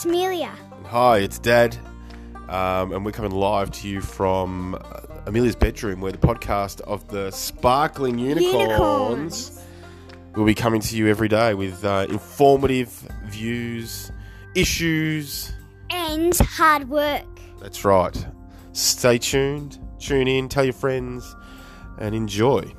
It's Amelia. Hi, it's Dad, um, and we're coming live to you from uh, Amelia's bedroom, where the podcast of the Sparkling Unicorns, Unicorns. will be coming to you every day with uh, informative views, issues. And hard work. That's right. Stay tuned, tune in, tell your friends, and enjoy.